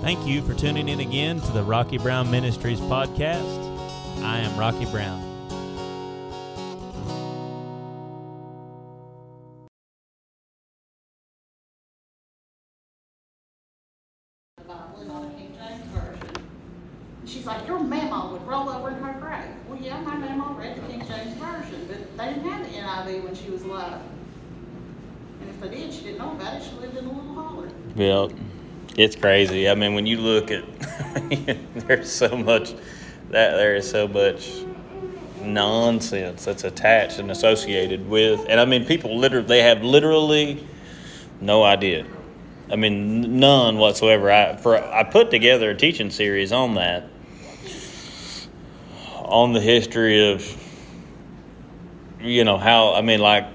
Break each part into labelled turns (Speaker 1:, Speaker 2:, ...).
Speaker 1: Thank you for tuning in again to the Rocky Brown Ministries podcast. I am Rocky Brown.
Speaker 2: It's crazy. I mean, when you look at, there's so much that there is so much nonsense that's attached and associated with, and I mean, people literally they have literally no idea. I mean, none whatsoever. I for I put together a teaching series on that, on the history of, you know, how I mean, like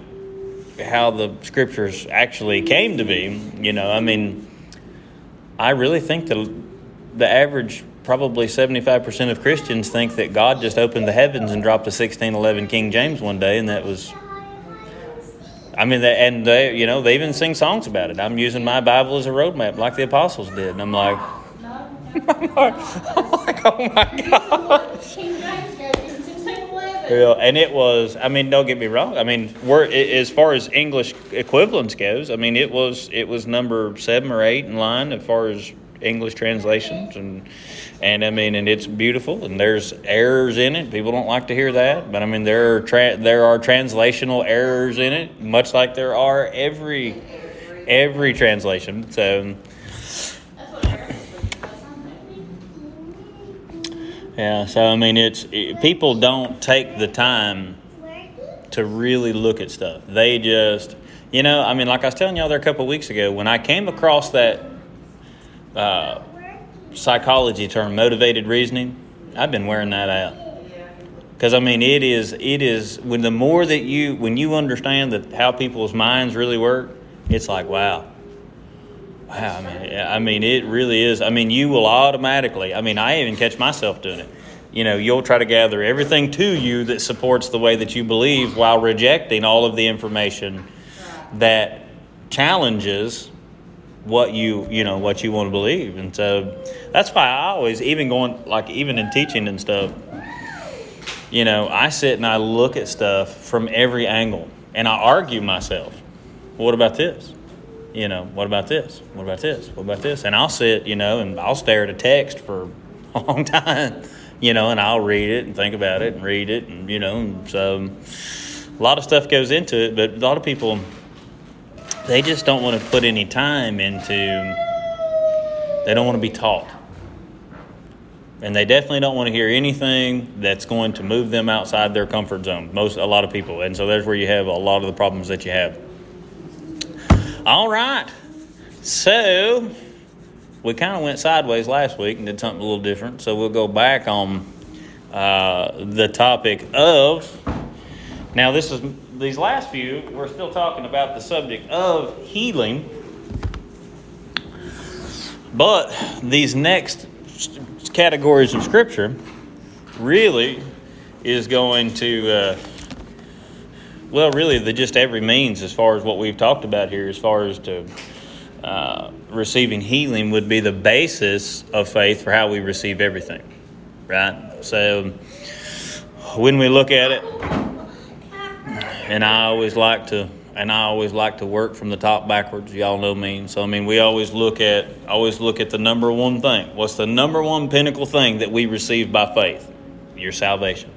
Speaker 2: how the scriptures actually came to be. You know, I mean, I really think the the average probably 75% of Christians think that God just opened the heavens and dropped a 1611 King James one day and that was I mean they, and they you know they even sing songs about it. I'm using my Bible as a roadmap like the apostles did. And I'm like I'm like, oh my God.
Speaker 3: You in 1611.
Speaker 2: Yeah, and it was. I mean, don't get me wrong. I mean, we're as far as English equivalence goes. I mean, it was it was number seven or eight in line as far as English translations, and and I mean, and it's beautiful. And there's errors in it. People don't like to hear that, but I mean, there are tra- there are translational errors in it, much like there are every every translation. So. Yeah, so I mean, it's it, people don't take the time to really look at stuff. They just, you know, I mean, like I was telling y'all there a couple weeks ago, when I came across that uh, psychology term, motivated reasoning, I've been wearing that out. Because I mean, it is it is when the more that you when you understand that how people's minds really work, it's like wow. Wow, I mean, I mean, it really is. I mean, you will automatically. I mean, I even catch myself doing it. You know, you'll try to gather everything to you that supports the way that you believe, while rejecting all of the information that challenges what you you know what you want to believe. And so that's why I always, even going like even in teaching and stuff, you know, I sit and I look at stuff from every angle, and I argue myself. What about this? You know, what about this? What about this? What about this? And I'll sit, you know, and I'll stare at a text for a long time, you know, and I'll read it and think about it and read it, and you know, and so a lot of stuff goes into it. But a lot of people, they just don't want to put any time into. They don't want to be taught, and they definitely don't want to hear anything that's going to move them outside their comfort zone. Most, a lot of people, and so there's where you have a lot of the problems that you have. All right. So we kind of went sideways last week and did something a little different. So we'll go back on uh, the topic of. Now, this is these last few. We're still talking about the subject of healing, but these next categories of scripture really is going to. Uh, well, really, the just every means as far as what we've talked about here, as far as to uh, receiving healing, would be the basis of faith for how we receive everything, right? So when we look at it, and I always like to, and I always like to work from the top backwards. Y'all know me, so I mean, we always look at, always look at the number one thing. What's the number one pinnacle thing that we receive by faith? Your salvation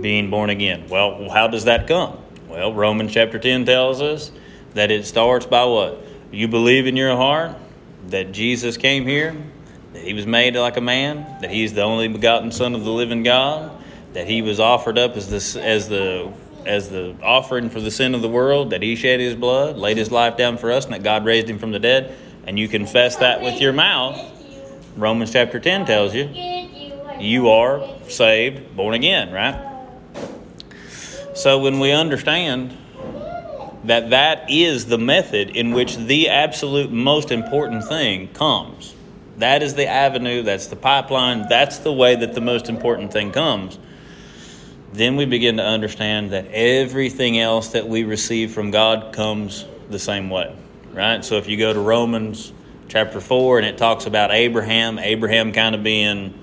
Speaker 2: being born again. Well, how does that come? Well, Romans chapter 10 tells us that it starts by what? You believe in your heart that Jesus came here, that he was made like a man, that he's the only begotten Son of the living God, that he was offered up as the, as the, as the offering for the sin of the world, that he shed his blood, laid his life down for us, and that God raised him from the dead, and you confess that with your mouth. Romans chapter 10 tells you you are saved, born again, right? So when we understand that that is the method in which the absolute most important thing comes, that is the avenue, that's the pipeline, that's the way that the most important thing comes, then we begin to understand that everything else that we receive from God comes the same way, right? So if you go to Romans chapter 4, and it talks about Abraham. Abraham kind of being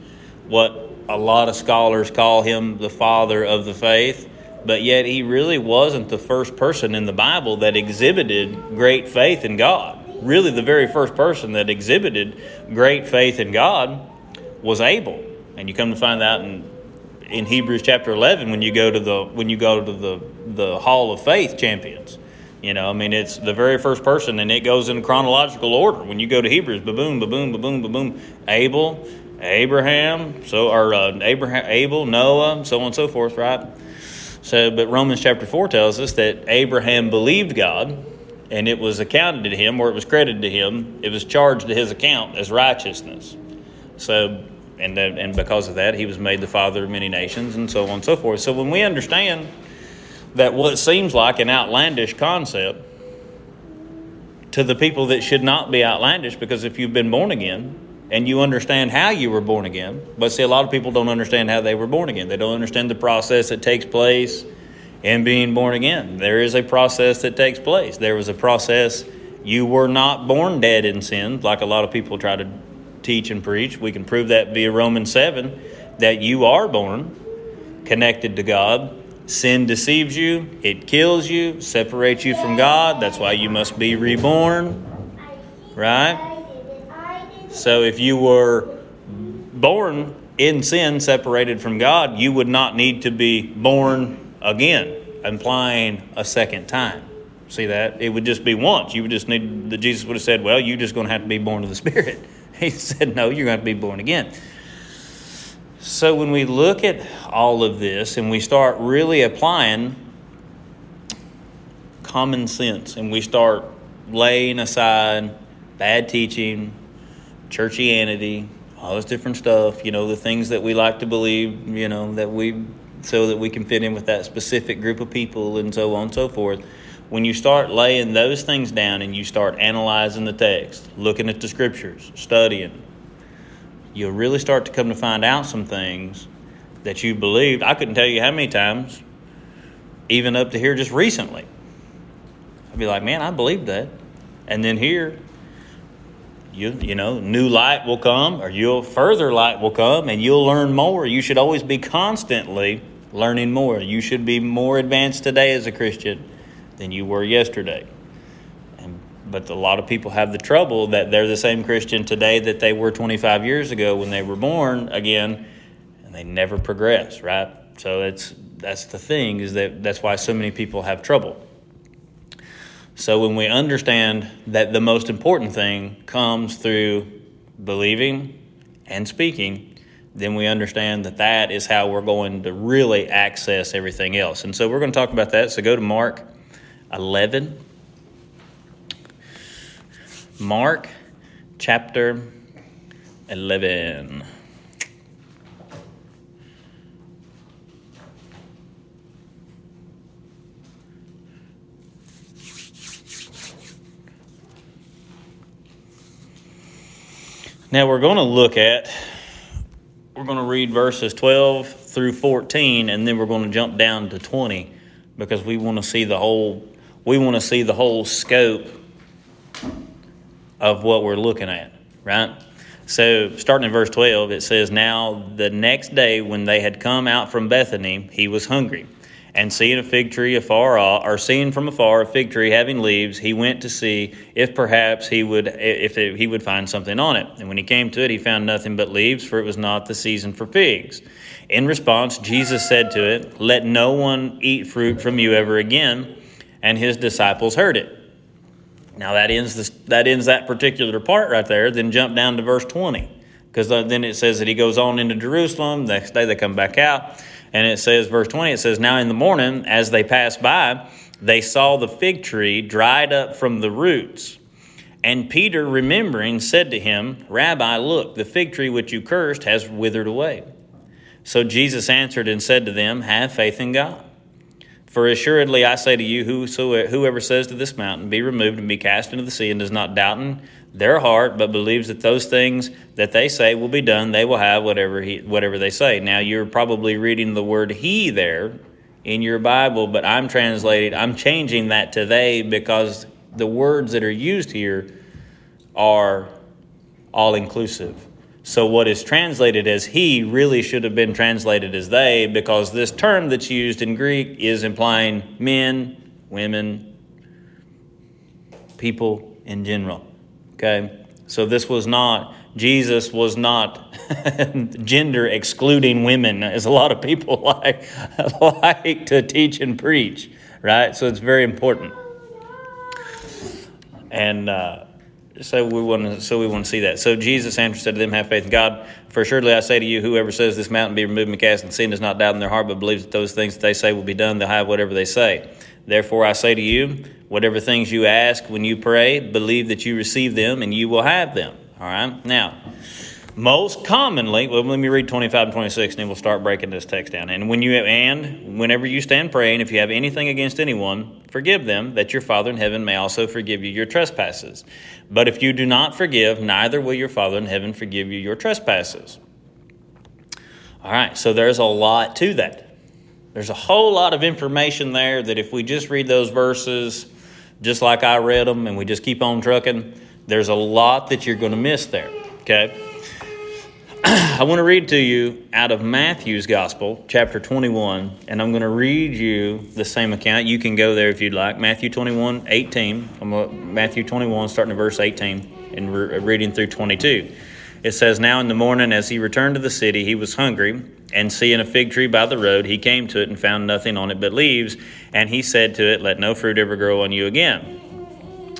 Speaker 2: what a lot of scholars call him the father of the faith, but yet he really wasn't the first person in the Bible that exhibited great faith in God. Really, the very first person that exhibited great faith in God was Abel. And you come to find out in, in Hebrews chapter 11 when you go to the when you go to the the Hall of Faith champions. You know, I mean, it's the very first person, and it goes in chronological order. When you go to Hebrews, ba boom, ba boom, ba boom, ba boom, Abel, Abraham, so or uh, Abraham, Abel, Noah, so on and so forth, right? So, but Romans chapter four tells us that Abraham believed God, and it was accounted to him, or it was credited to him. It was charged to his account as righteousness. So, and uh, and because of that, he was made the father of many nations, and so on and so forth. So, when we understand that what seems like an outlandish concept to the people that should not be outlandish, because if you've been born again, and you understand how you were born again. But see, a lot of people don't understand how they were born again. They don't understand the process that takes place in being born again. There is a process that takes place. There was a process. You were not born dead in sin, like a lot of people try to teach and preach. We can prove that via Romans 7 that you are born connected to God. Sin deceives you, it kills you, separates you from God. That's why you must be reborn. Right? So if you were born in sin, separated from God, you would not need to be born again, implying a second time. See that? It would just be once. You would just need, the Jesus would have said, Well, you're just going to have to be born of the Spirit. He said, No, you're going to have to be born again. So when we look at all of this and we start really applying common sense and we start laying aside bad teaching, churchianity, all this different stuff, you know, the things that we like to believe, you know, that we, so that we can fit in with that specific group of people and so on and so forth. When you start laying those things down and you start analyzing the text, looking at the scriptures, studying, you'll really start to come to find out some things that you believed. I couldn't tell you how many times, even up to here just recently. I'd be like, man, I believed that. And then here, you you know new light will come or you'll further light will come and you'll learn more. You should always be constantly learning more. You should be more advanced today as a christian than you were yesterday. And but a lot of people have the trouble that they're the same christian today that they were 25 years ago when they were born again and they never progress right? So that's that's the thing is that that's why so many people have trouble so when we understand that the most important thing comes through believing and speaking, then we understand that that is how we're going to really access everything else. And so we're going to talk about that. So go to Mark 11. Mark chapter 11. Now we're going to look at, we're going to read verses 12 through 14, and then we're going to jump down to 20 because we want to see the whole, we want to see the whole scope of what we're looking at, right? So, starting in verse 12, it says, Now the next day when they had come out from Bethany, he was hungry and seeing a fig tree afar off, or seeing from afar a fig tree having leaves, he went to see if perhaps he would if he would find something on it. And when he came to it, he found nothing but leaves, for it was not the season for figs. In response, Jesus said to it, "Let no one eat fruit from you ever again." And his disciples heard it. Now that ends this, that ends that particular part right there. Then jump down to verse twenty, because uh, then it says that he goes on into Jerusalem. The next day they come back out. And it says, verse 20, it says, Now in the morning, as they passed by, they saw the fig tree dried up from the roots. And Peter, remembering, said to him, Rabbi, look, the fig tree which you cursed has withered away. So Jesus answered and said to them, Have faith in God. For assuredly I say to you, whoever says to this mountain, Be removed and be cast into the sea, and does not doubt in their heart, but believes that those things that they say will be done, they will have whatever he, whatever they say. Now you're probably reading the word he there in your Bible, but I'm translating, I'm changing that to they because the words that are used here are all inclusive. So, what is translated as he really should have been translated as they because this term that's used in Greek is implying men, women, people in general. Okay? So, this was not, Jesus was not gender excluding women, as a lot of people like, like to teach and preach, right? So, it's very important. And, uh, so we want to so we want to see that. So Jesus answered said to them, Have faith in God. For assuredly I say to you, whoever says this mountain be removed and cast in the sea does not doubt in their heart, but believes that those things that they say will be done, they'll have whatever they say. Therefore I say to you, whatever things you ask when you pray, believe that you receive them and you will have them. All right? Now, most commonly, well, let me read 25 and 26 and then we'll start breaking this text down. And when you and whenever you stand praying, if you have anything against anyone, forgive them, that your Father in heaven may also forgive you your trespasses. But if you do not forgive, neither will your Father in heaven forgive you your trespasses. All right, so there's a lot to that. There's a whole lot of information there that if we just read those verses just like I read them and we just keep on trucking, there's a lot that you're going to miss there. Okay? I want to read to you out of Matthew's Gospel, chapter 21, and I'm going to read you the same account. You can go there if you'd like. Matthew 21, 18. I'm Matthew 21, starting at verse 18 and re- reading through 22. It says, Now in the morning, as he returned to the city, he was hungry, and seeing a fig tree by the road, he came to it and found nothing on it but leaves. And he said to it, Let no fruit ever grow on you again.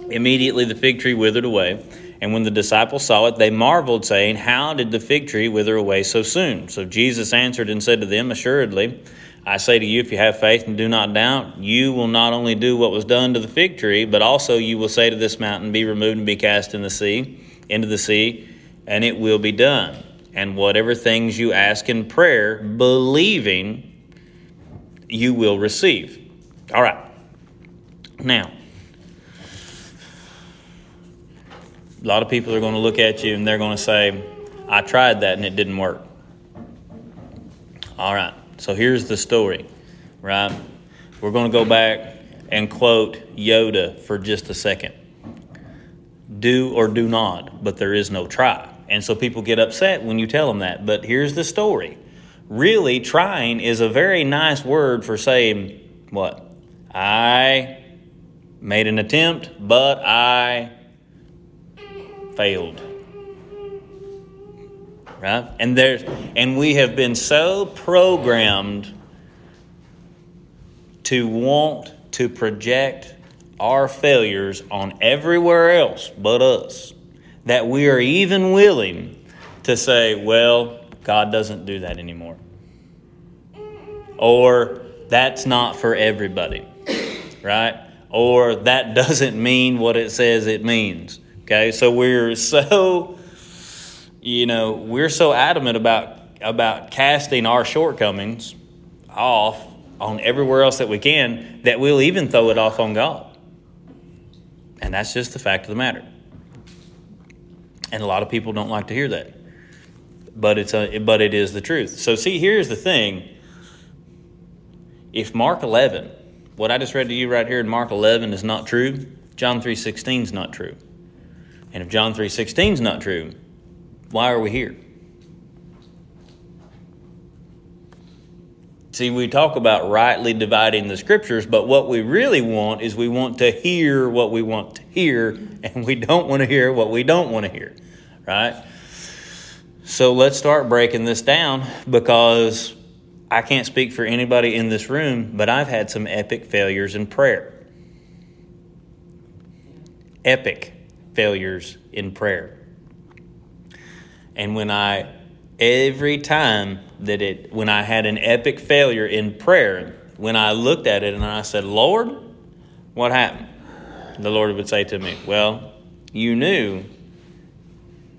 Speaker 2: Immediately the fig tree withered away. And when the disciples saw it, they marveled, saying, How did the fig tree wither away so soon? So Jesus answered and said to them, Assuredly, I say to you, if you have faith and do not doubt, you will not only do what was done to the fig tree, but also you will say to this mountain, Be removed and be cast in the sea, into the sea, and it will be done. And whatever things you ask in prayer, believing, you will receive. All right. Now, a lot of people are going to look at you and they're going to say, I tried that and it didn't work. All right, so here's the story, right? We're going to go back and quote Yoda for just a second. Do or do not, but there is no try. And so people get upset when you tell them that. But here's the story. Really, trying is a very nice word for saying, what? I made an attempt, but I failed. Right? And there's and we have been so programmed to want to project our failures on everywhere else but us that we are even willing to say, well, God doesn't do that anymore. Or that's not for everybody, right? Or that doesn't mean what it says it means. Okay, so we're so, you know, we're so adamant about about casting our shortcomings off on everywhere else that we can that we'll even throw it off on God. And that's just the fact of the matter. And a lot of people don't like to hear that. But it's a, but it is the truth. So see, here's the thing. If Mark 11, what I just read to you right here in Mark 11 is not true, John 3:16 is not true. And if John 3:16 is not true, why are we here? See, we talk about rightly dividing the scriptures, but what we really want is we want to hear what we want to hear, and we don't want to hear what we don't want to hear, right? So let's start breaking this down because I can't speak for anybody in this room, but I've had some epic failures in prayer. Epic failures in prayer. And when I, every time that it, when I had an epic failure in prayer, when I looked at it and I said, Lord, what happened? The Lord would say to me, Well, you knew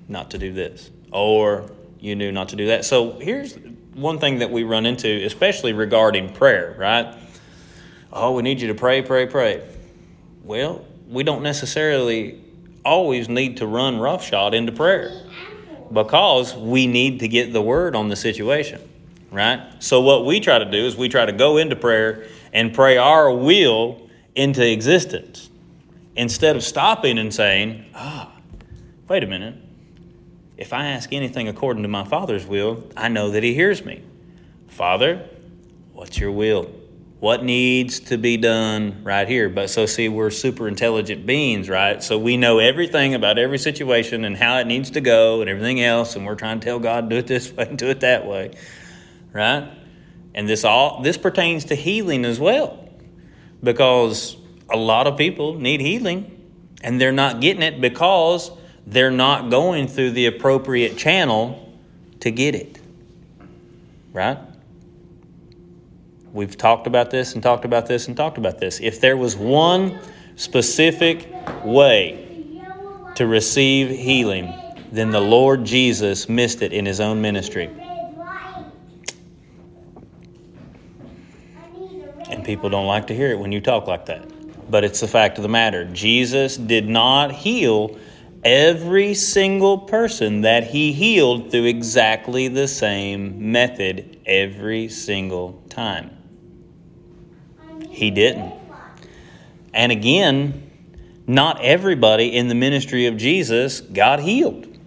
Speaker 2: not to do this, or you knew not to do that. So here's one thing that we run into, especially regarding prayer, right? Oh, we need you to pray, pray, pray. Well, we don't necessarily always need to run roughshod into prayer because we need to get the word on the situation, right? So, what we try to do is we try to go into prayer and pray our will into existence instead of stopping and saying, ah, wait a minute. If I ask anything according to my Father's will, I know that He hears me. Father, what's your will? What needs to be done right here? But so, see, we're super intelligent beings, right? So we know everything about every situation and how it needs to go and everything else, and we're trying to tell God, do it this way, do it that way, right? And this all this pertains to healing as well, because a lot of people need healing, and they're not getting it because they're not going through the appropriate channel to get it. Right? We've talked about this and talked about this and talked about this. If there was one specific way to receive healing, then the Lord Jesus missed it in his own ministry. And people don't like to hear it when you talk like that. But it's the fact of the matter. Jesus did not heal every single person that he healed through exactly the same method every single time. He didn't. And again, not everybody in the ministry of Jesus got healed.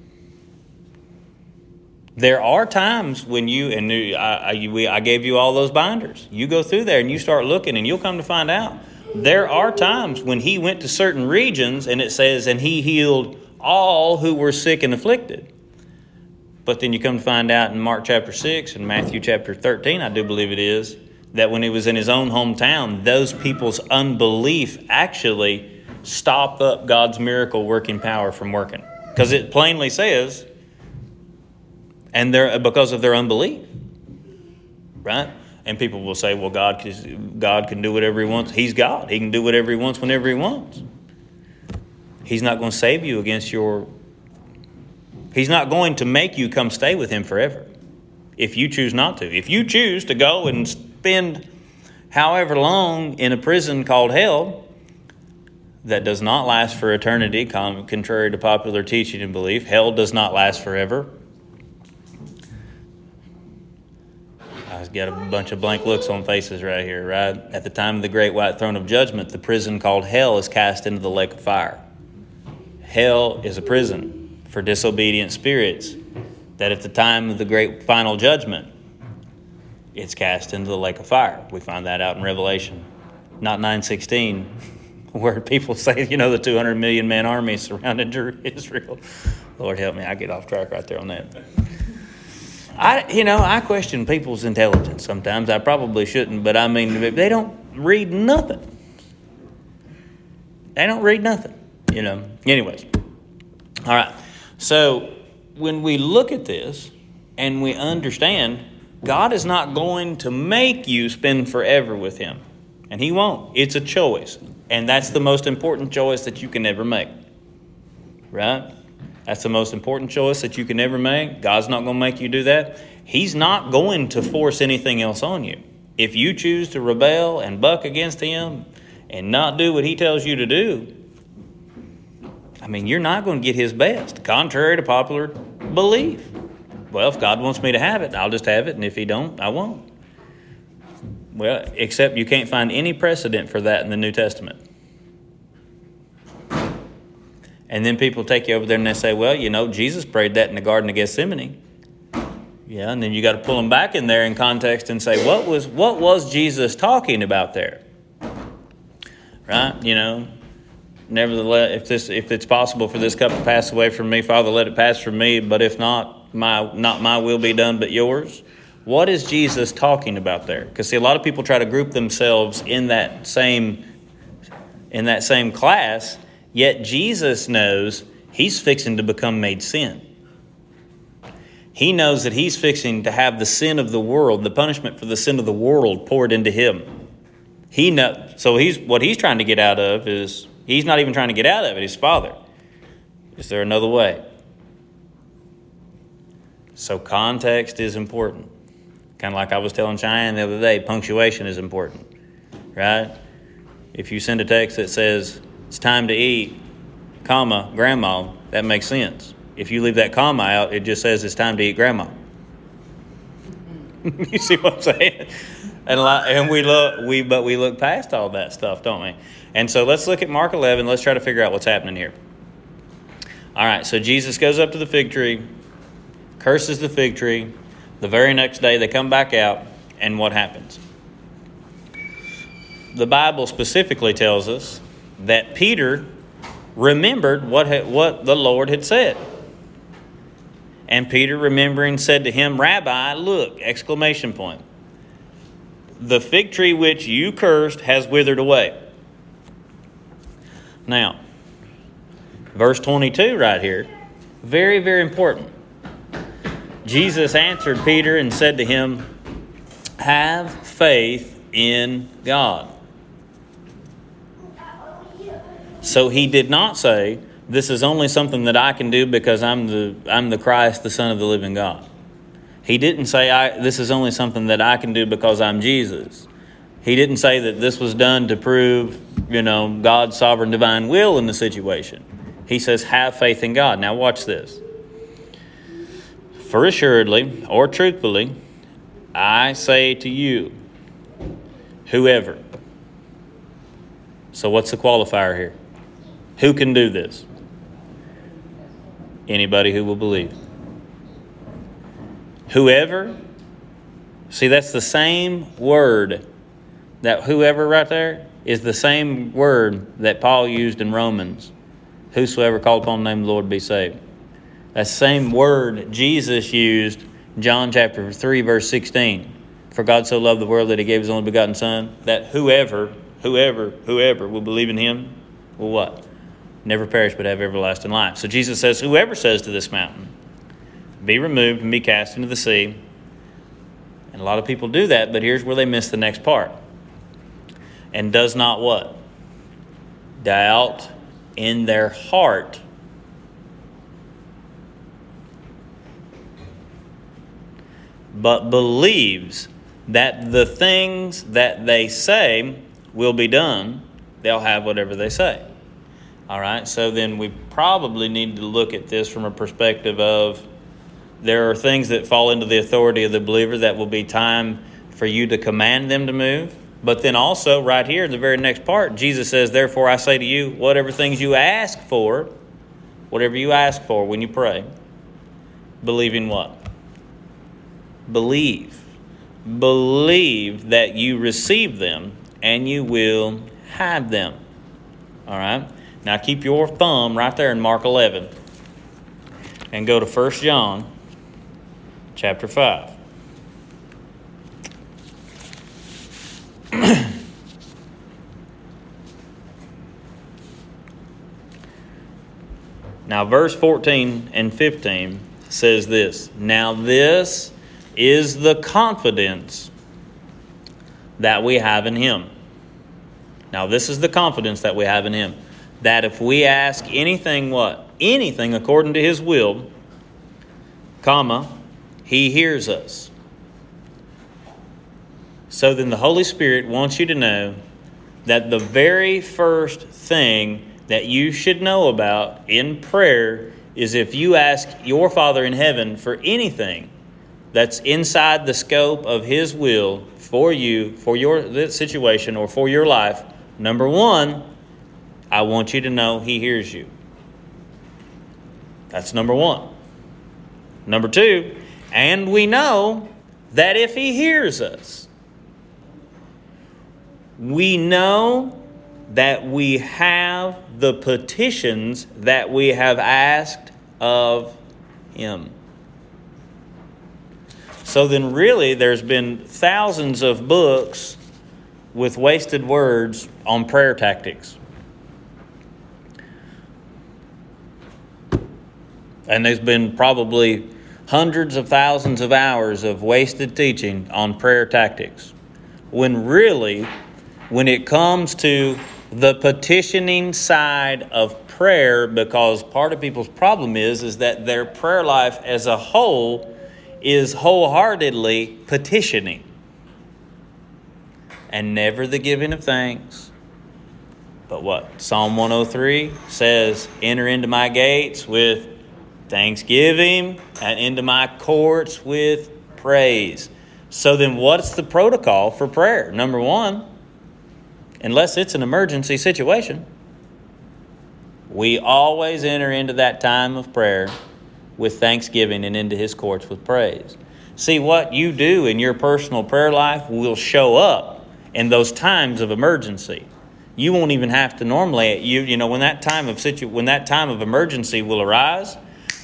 Speaker 2: There are times when you, and I, I, gave you all those binders. You go through there and you start looking, and you'll come to find out there are times when he went to certain regions and it says, and he healed all who were sick and afflicted. But then you come to find out in Mark chapter 6 and Matthew chapter 13, I do believe it is, that when he was in his own hometown, those people's unbelief actually stopped up God's miracle working power from working. Because it plainly says, and they're because of their unbelief. Right? And people will say, well, God, God can do whatever He wants. He's God. He can do whatever He wants whenever He wants. He's not going to save you against your. He's not going to make you come stay with Him forever if you choose not to. If you choose to go and spend however long in a prison called hell, that does not last for eternity, contrary to popular teaching and belief. Hell does not last forever. I've got a bunch of blank looks on faces right here, right? At the time of the great white throne of judgment, the prison called hell is cast into the lake of fire. Hell is a prison for disobedient spirits that at the time of the great final judgment, it's cast into the lake of fire. We find that out in Revelation, not 916, where people say, you know, the 200 million man army surrounded Israel. Lord help me, I get off track right there on that. I, you know, I question people's intelligence sometimes. I probably shouldn't, but I mean, they don't read nothing. They don't read nothing, you know. Anyways, all right. So when we look at this and we understand, God is not going to make you spend forever with Him, and He won't. It's a choice, and that's the most important choice that you can ever make, right? That's the most important choice that you can ever make. God's not going to make you do that. He's not going to force anything else on you. If you choose to rebel and buck against Him and not do what He tells you to do, mean, you're not going to get His best, contrary to popular belief. Well, if God wants me to have it, I'll just have it, and if He don't, I won't. Well, except you can't find any precedent for that in the New Testament. And then people take you over there and they say, well, you know, Jesus prayed that in the Garden of Gethsemane. Yeah, and then you got to pull them back in there in context and say, what was what was Jesus talking about there? Right? You know, nevertheless, if this if it's possible for this cup to pass away from me, Father, let it pass from me. But if not, my not my will be done, but yours. What is Jesus talking about there? Because see, a lot of people try to group themselves in that same in that same class Yet Jesus knows he's fixing to become made sin. He knows that he's fixing to have the sin of the world, the punishment for the sin of the world poured into him. He know, so he's what he's trying to get out of is he's not even trying to get out of it, his father. Is there another way? So context is important. Kind of like I was telling Cheyenne the other day, punctuation is important. Right? If you send a text that says, it's time to eat, comma, grandma, that makes sense. If you leave that comma out, it just says it's time to eat grandma. you see what I'm saying? And, and we look, we, but we look past all that stuff, don't we? And so let's look at Mark 11. Let's try to figure out what's happening here. All right, so Jesus goes up to the fig tree, curses the fig tree. The very next day, they come back out, and what happens? The Bible specifically tells us that Peter remembered what, had, what the Lord had said. And Peter, remembering, said to him, Rabbi, look! Exclamation point. The fig tree which you cursed has withered away. Now, verse 22 right here, very, very important. Jesus answered Peter and said to him, Have faith in God. So he did not say, This is only something that I can do because I'm the, I'm the Christ, the Son of the living God. He didn't say, I, This is only something that I can do because I'm Jesus. He didn't say that this was done to prove, you know, God's sovereign divine will in the situation. He says, Have faith in God. Now, watch this. For assuredly, or truthfully, I say to you, whoever. So, what's the qualifier here? Who can do this? Anybody who will believe. Whoever, see, that's the same word. That whoever right there is the same word that Paul used in Romans. Whosoever called upon the name of the Lord be saved. That same word Jesus used John chapter 3, verse 16. For God so loved the world that he gave his only begotten Son, that whoever, whoever, whoever will believe in him will what? never perish but have everlasting life. So Jesus says, Whoever says to this mountain, be removed and be cast into the sea. And a lot of people do that, but here's where they miss the next part. And does not what? Doubt in their heart. But believes that the things that they say will be done, they'll have whatever they say. All right, so then we probably need to look at this from a perspective of there are things that fall into the authority of the believer that will be time for you to command them to move. But then also, right here in the very next part, Jesus says, Therefore I say to you, whatever things you ask for, whatever you ask for when you pray, believe in what? Believe. Believe that you receive them and you will have them. All right? Now keep your thumb right there in Mark 11 and go to 1 John chapter 5. now, verse 14 and 15 says this Now, this is the confidence that we have in Him. Now, this is the confidence that we have in Him that if we ask anything what? Anything according to his will, comma, he hears us. So then the Holy Spirit wants you to know that the very first thing that you should know about in prayer is if you ask your Father in heaven for anything that's inside the scope of His will for you, for your situation, or for your life, number one, I want you to know He hears you. That's number one. Number two, and we know that if He hears us, we know that we have the petitions that we have asked of Him. So then, really, there's been thousands of books with wasted words on prayer tactics. And there's been probably hundreds of thousands of hours of wasted teaching on prayer tactics. When really, when it comes to the petitioning side of prayer, because part of people's problem is, is that their prayer life as a whole is wholeheartedly petitioning and never the giving of thanks. But what? Psalm 103 says, Enter into my gates with thanksgiving and into my courts with praise. So then, what's the protocol for prayer? Number one, unless it's an emergency situation, We always enter into that time of prayer with thanksgiving and into his courts with praise. See, what you do in your personal prayer life will show up in those times of emergency. You won't even have to normally you you know when that time of situ when that time of emergency will arise,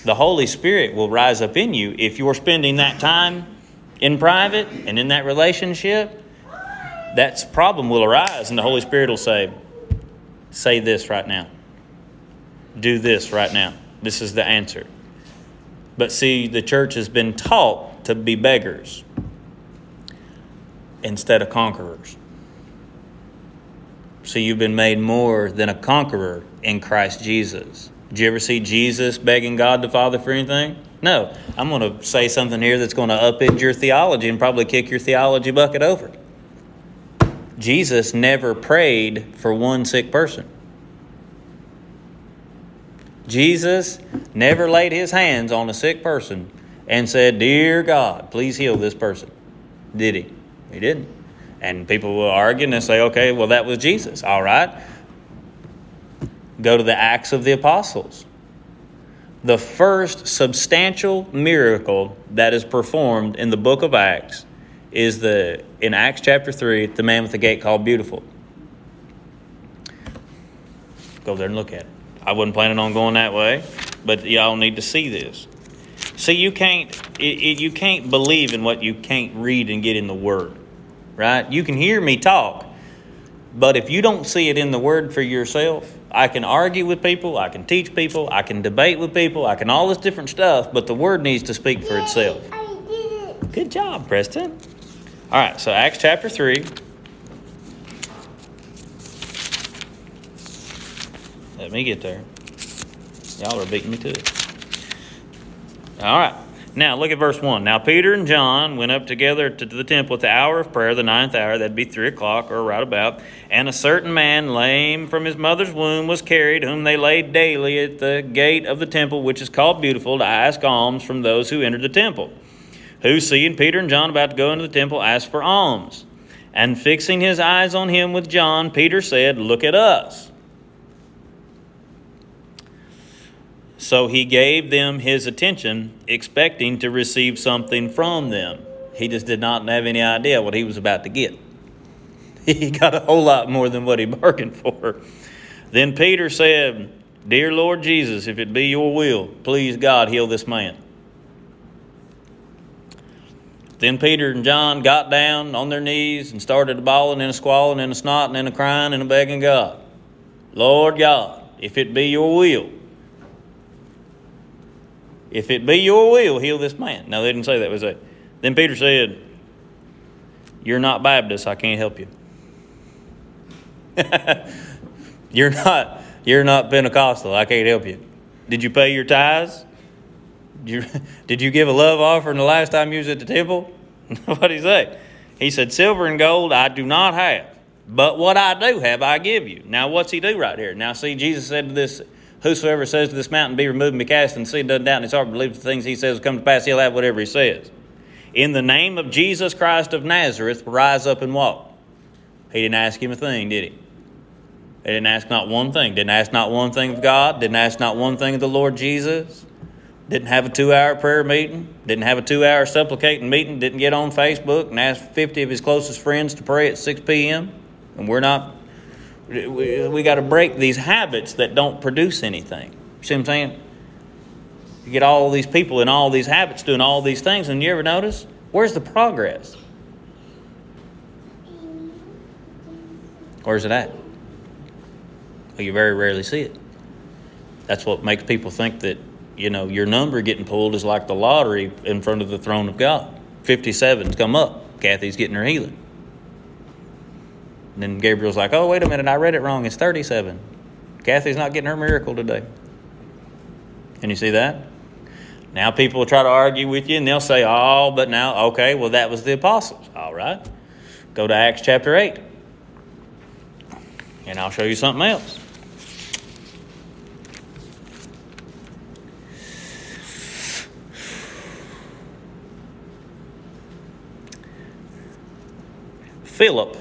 Speaker 2: the Holy Spirit will rise up in you if you're spending that time in private and in that relationship. That problem will arise, and the Holy Spirit will say, "Say this right now. Do this right now. This is the answer." But see, the church has been taught to be beggars instead of conquerors. So you've been made more than a conqueror in Christ Jesus. Did you ever see Jesus begging God the Father for anything? No. I'm going to say something here that's going to upend your theology and probably kick your theology bucket over. Jesus never prayed for one sick person. Jesus never laid his hands on a sick person and said, Dear God, please heal this person. Did he? He didn't. And people will argue and say, okay, well, that was Jesus. All right. Go to the Acts of the Apostles. The first substantial miracle that is performed in the book of Acts is the in Acts chapter 3, the man with the gate called Beautiful. Go there and look at it. I wasn't planning on going that way, but y'all need to see this. See, you can't it, it, you can't believe in what you can't read and get in the Word, right? You can hear me talk, but if you don't see it in the Word for yourself, I can argue with people, I can teach people, I can debate with people, I can all this different stuff, but the Word needs to speak for itself. Good job, Preston. All right, so Acts chapter 3. Let me get there. Y'all are beating me to it. All right. Now look at verse 1. Now Peter and John went up together to the temple at the hour of prayer, the ninth hour, that'd be three o'clock or right about. And a certain man, lame from his mother's womb, was carried, whom they laid daily at the gate of the temple, which is called Beautiful, to ask alms from those who entered the temple. Who, seeing Peter and John about to go into the temple, asked for alms. And fixing his eyes on him with John, Peter said, Look at us. So he gave them his attention, expecting to receive something from them. He just did not have any idea what he was about to get. He got a whole lot more than what he bargained for. Then Peter said, Dear Lord Jesus, if it be your will, please God heal this man. Then Peter and John got down on their knees and started a bawling and a squalling and a snotting and a crying and a begging God. Lord God, if it be your will, if it be your will, heal this man. No, they didn't say that, was they? Then Peter said, You're not Baptist, I can't help you. you're not you're not Pentecostal, I can't help you. Did you pay your tithes? Did you, did you give a love offering the last time you was at the temple? what did he say? He said, Silver and gold I do not have, but what I do have I give you. Now, what's he do right here? Now, see, Jesus said to this Whosoever says to this mountain, Be removed and be cast the sea, doesn't doubt in his heart, believe the things he says will come to pass, he'll have whatever he says. In the name of Jesus Christ of Nazareth, rise up and walk. He didn't ask him a thing, did he? He didn't ask not one thing. Didn't ask not one thing of God. Didn't ask not one thing of the Lord Jesus. Didn't have a two hour prayer meeting. Didn't have a two hour supplicating meeting. Didn't get on Facebook and ask 50 of his closest friends to pray at 6 p.m. And we're not we, we got to break these habits that don't produce anything. You See what I'm saying? You get all these people in all these habits doing all these things, and you ever notice where's the progress? Where's it at? Well, you very rarely see it. That's what makes people think that you know your number getting pulled is like the lottery in front of the throne of God. 57's come up. Kathy's getting her healing. And then Gabriel's like, oh, wait a minute, I read it wrong. It's 37. Kathy's not getting her miracle today. Can you see that? Now people will try to argue with you and they'll say, oh, but now, okay, well, that was the apostles. All right. Go to Acts chapter 8. And I'll show you something else. Philip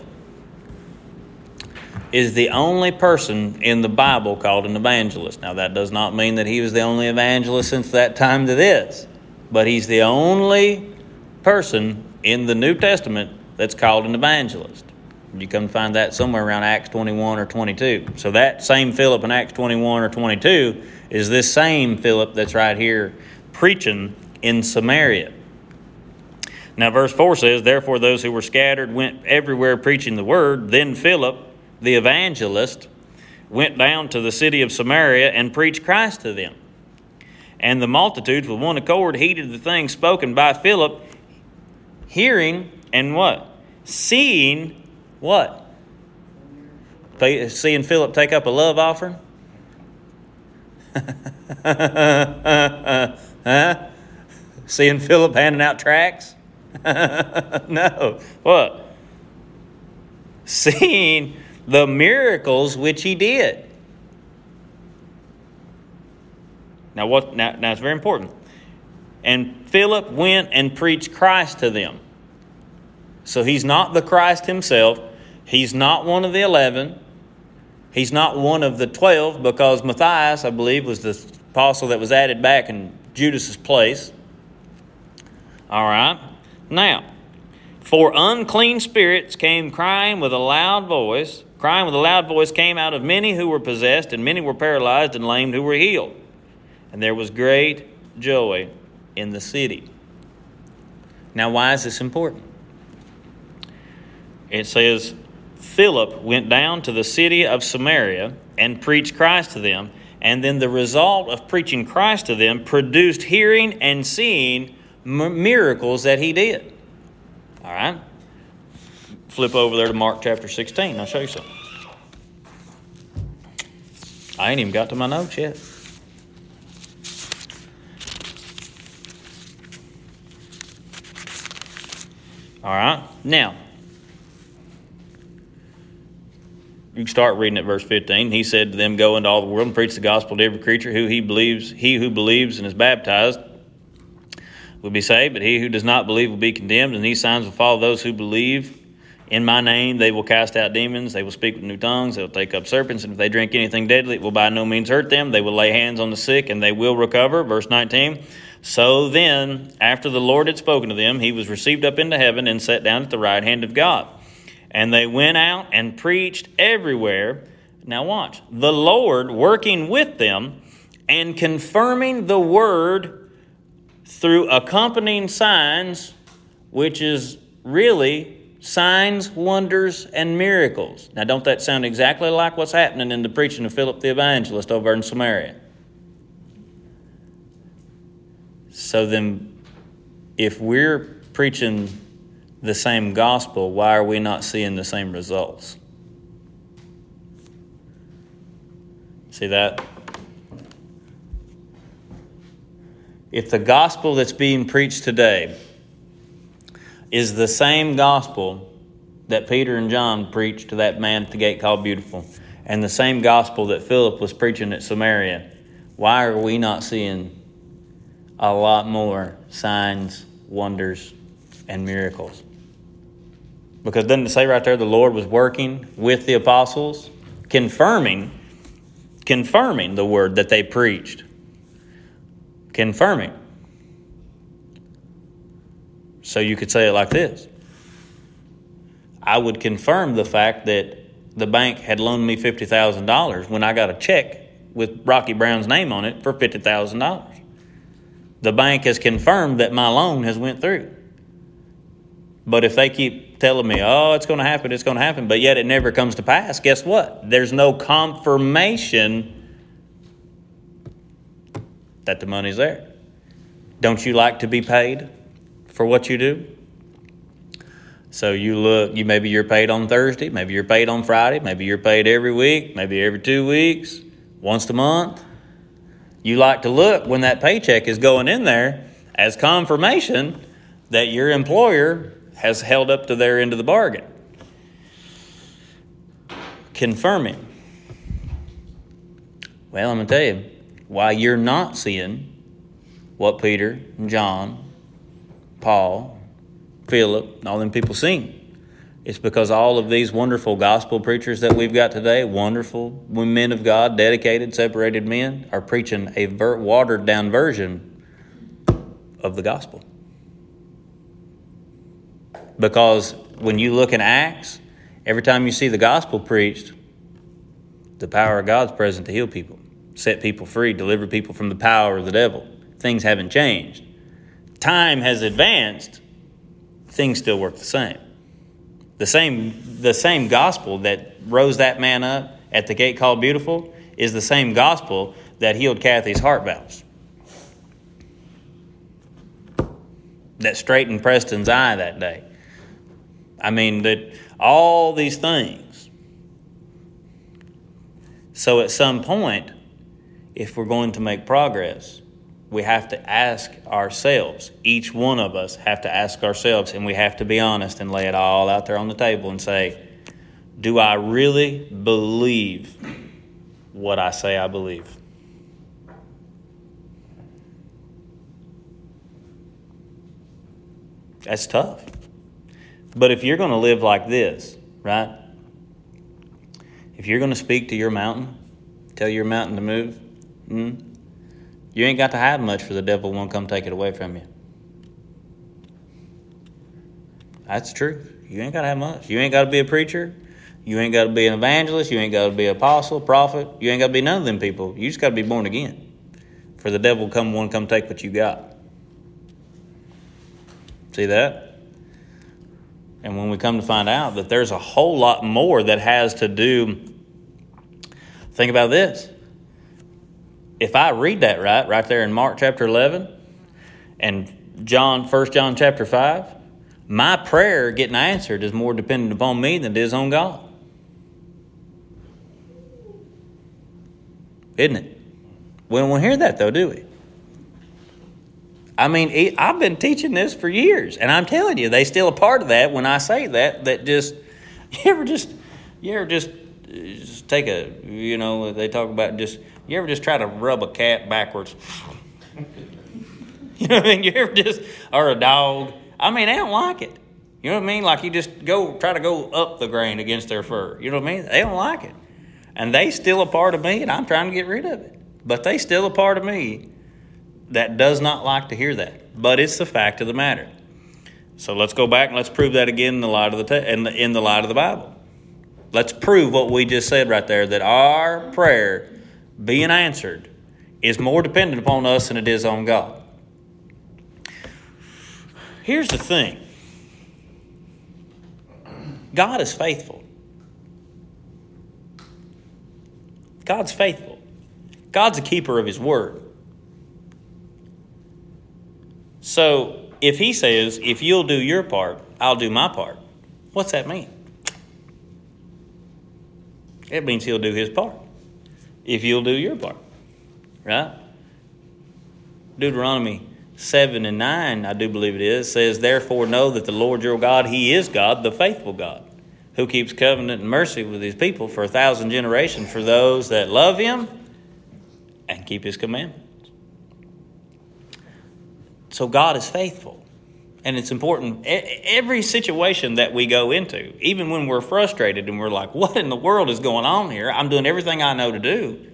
Speaker 2: is the only person in the Bible called an evangelist. Now, that does not mean that he was the only evangelist since that time to this, but he's the only person in the New Testament that's called an evangelist. You can find that somewhere around Acts 21 or 22. So, that same Philip in Acts 21 or 22 is this same Philip that's right here preaching in Samaria. Now, verse 4 says, Therefore, those who were scattered went everywhere preaching the word. Then Philip, the evangelist, went down to the city of Samaria and preached Christ to them. And the multitudes, with one accord, heeded the things spoken by Philip, hearing and what? Seeing what? Seeing Philip take up a love offering? huh? Seeing Philip handing out tracts? no. What? Seeing the miracles which he did. Now what now, now it's very important. And Philip went and preached Christ to them. So he's not the Christ himself. He's not one of the eleven. He's not one of the twelve because Matthias, I believe, was the apostle that was added back in Judas's place. All right. Now, for unclean spirits came crying with a loud voice. Crying with a loud voice came out of many who were possessed, and many were paralyzed and lamed who were healed. And there was great joy in the city. Now, why is this important? It says, Philip went down to the city of Samaria and preached Christ to them. And then the result of preaching Christ to them produced hearing and seeing miracles that he did. All right? Flip over there to Mark chapter 16. I'll show you something. I ain't even got to my notes yet. All right. Now, you start reading at verse 15. He said to them, Go into all the world and preach the gospel to every creature who he believes, he who believes and is baptized will be saved, but he who does not believe will be condemned, and these signs will follow those who believe. In my name they will cast out demons, they will speak with new tongues, they will take up serpents, and if they drink anything deadly, it will by no means hurt them. They will lay hands on the sick, and they will recover. Verse 19. So then, after the Lord had spoken to them, he was received up into heaven and sat down at the right hand of God. And they went out and preached everywhere. Now, watch. The Lord working with them and confirming the word through accompanying signs, which is really signs, wonders, and miracles. Now, don't that sound exactly like what's happening in the preaching of Philip the evangelist over in Samaria? So then, if we're preaching the same gospel, why are we not seeing the same results? See that? If the gospel that's being preached today is the same gospel that Peter and John preached to that man at the gate called Beautiful, and the same gospel that Philip was preaching at Samaria, why are we not seeing a lot more signs, wonders, and miracles? Because doesn't it say right there the Lord was working with the apostles, confirming, confirming the word that they preached? Confirming. So you could say it like this I would confirm the fact that the bank had loaned me $50,000 when I got a check with Rocky Brown's name on it for $50,000. The bank has confirmed that my loan has went through. But if they keep telling me, "Oh, it's going to happen, it's going to happen," but yet it never comes to pass, guess what? There's no confirmation that the money's there. Don't you like to be paid for what you do? So you look, you maybe you're paid on Thursday, maybe you're paid on Friday, maybe you're paid every week, maybe every two weeks, once a month. You like to look when that paycheck is going in there as confirmation that your employer has held up to their end of the bargain. Confirming. Well, I'm going to tell you, why you're not seeing what Peter and John, Paul, Philip, and all them people seen. It's because all of these wonderful gospel preachers that we've got today, wonderful men of God, dedicated, separated men, are preaching a watered down version of the gospel. Because when you look in Acts, every time you see the gospel preached, the power of God's present to heal people, set people free, deliver people from the power of the devil. Things haven't changed. Time has advanced, things still work the same. The same, the same gospel that rose that man up at the gate called Beautiful is the same gospel that healed Kathy's heart valves. That straightened Preston's eye that day. I mean, that all these things. So at some point, if we're going to make progress, we have to ask ourselves, each one of us have to ask ourselves, and we have to be honest and lay it all out there on the table and say, Do I really believe what I say I believe? That's tough. But if you're going to live like this, right? If you're going to speak to your mountain, tell your mountain to move, hmm you ain't got to have much for the devil won't come take it away from you. That's true. You ain't got to have much. You ain't got to be a preacher. You ain't got to be an evangelist. You ain't got to be an apostle, prophet. You ain't got to be none of them people. You just got to be born again. For the devil come one come take what you got. See that? And when we come to find out that there's a whole lot more that has to do, think about this if I read that right, right there in Mark chapter 11 and John, 1 John chapter 5, my prayer getting answered is more dependent upon me than it is on God. Isn't it? We don't want to hear that though, do we? I mean, I've been teaching this for years, and I'm telling you, they still a part of that when I say that. That just, you ever just, you ever just, uh, just take a, you know, they talk about just you ever just try to rub a cat backwards? you know what I mean? You ever just, or a dog? I mean, they don't like it. You know what I mean? Like you just go, try to go up the grain against their fur. You know what I mean? They don't like it. And they still a part of me, and I'm trying to get rid of it. But they still a part of me that does not like to hear that. But it's the fact of the matter. So let's go back and let's prove that again in the light of the te- in the in the light of the Bible. Let's prove what we just said right there that our prayer being answered is more dependent upon us than it is on God. Here's the thing God is faithful. God's faithful. God's a keeper of His word. So if He says, if you'll do your part, I'll do my part, what's that mean? It means He'll do His part if you'll do your part. Right? Deuteronomy 7 and 9, I do believe it is, says, Therefore know that the Lord your God, He is God, the faithful God, who keeps covenant and mercy with His people for a thousand generations for those that love Him and keep His commandments. So God is faithful. And it's important. Every situation that we go into, even when we're frustrated and we're like, what in the world is going on here? I'm doing everything I know to do.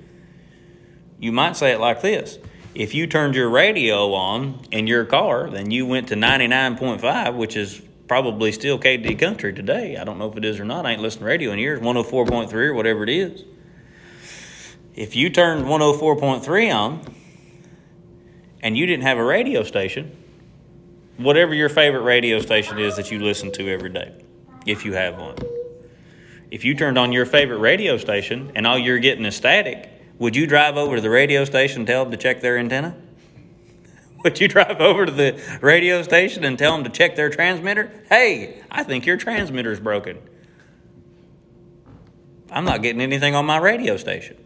Speaker 2: You might say it like this If you turned your radio on in your car, then you went to 99.5, which is probably still KD Country today. I don't know if it is or not. I ain't listening to radio in years, 104.3 or whatever it is. If you turned 104.3 on and you didn't have a radio station, whatever your favorite radio station is that you listen to every day, if you have one. If you turned on your favorite radio station and all you're getting is static, would you drive over to the radio station and tell them to check their antenna? Would you drive over to the radio station and tell them to check their transmitter? Hey, I think your transmitter's broken. I'm not getting anything on my radio station.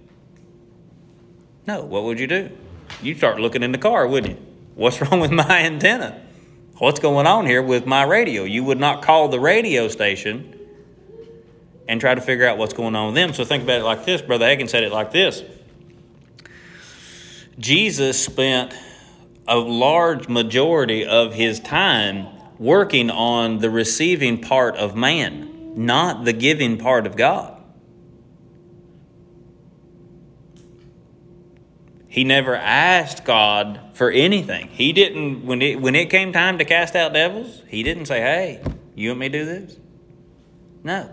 Speaker 2: No, what would you do? You'd start looking in the car, wouldn't you? What's wrong with my antenna? What's going on here with my radio? You would not call the radio station and try to figure out what's going on with them. So think about it like this. Brother Hagin said it like this Jesus spent a large majority of his time working on the receiving part of man. not the giving part of God. He never asked God for anything. He didn't when it when it came time to cast out devils, he didn't say, "Hey, you want me to do this?" No.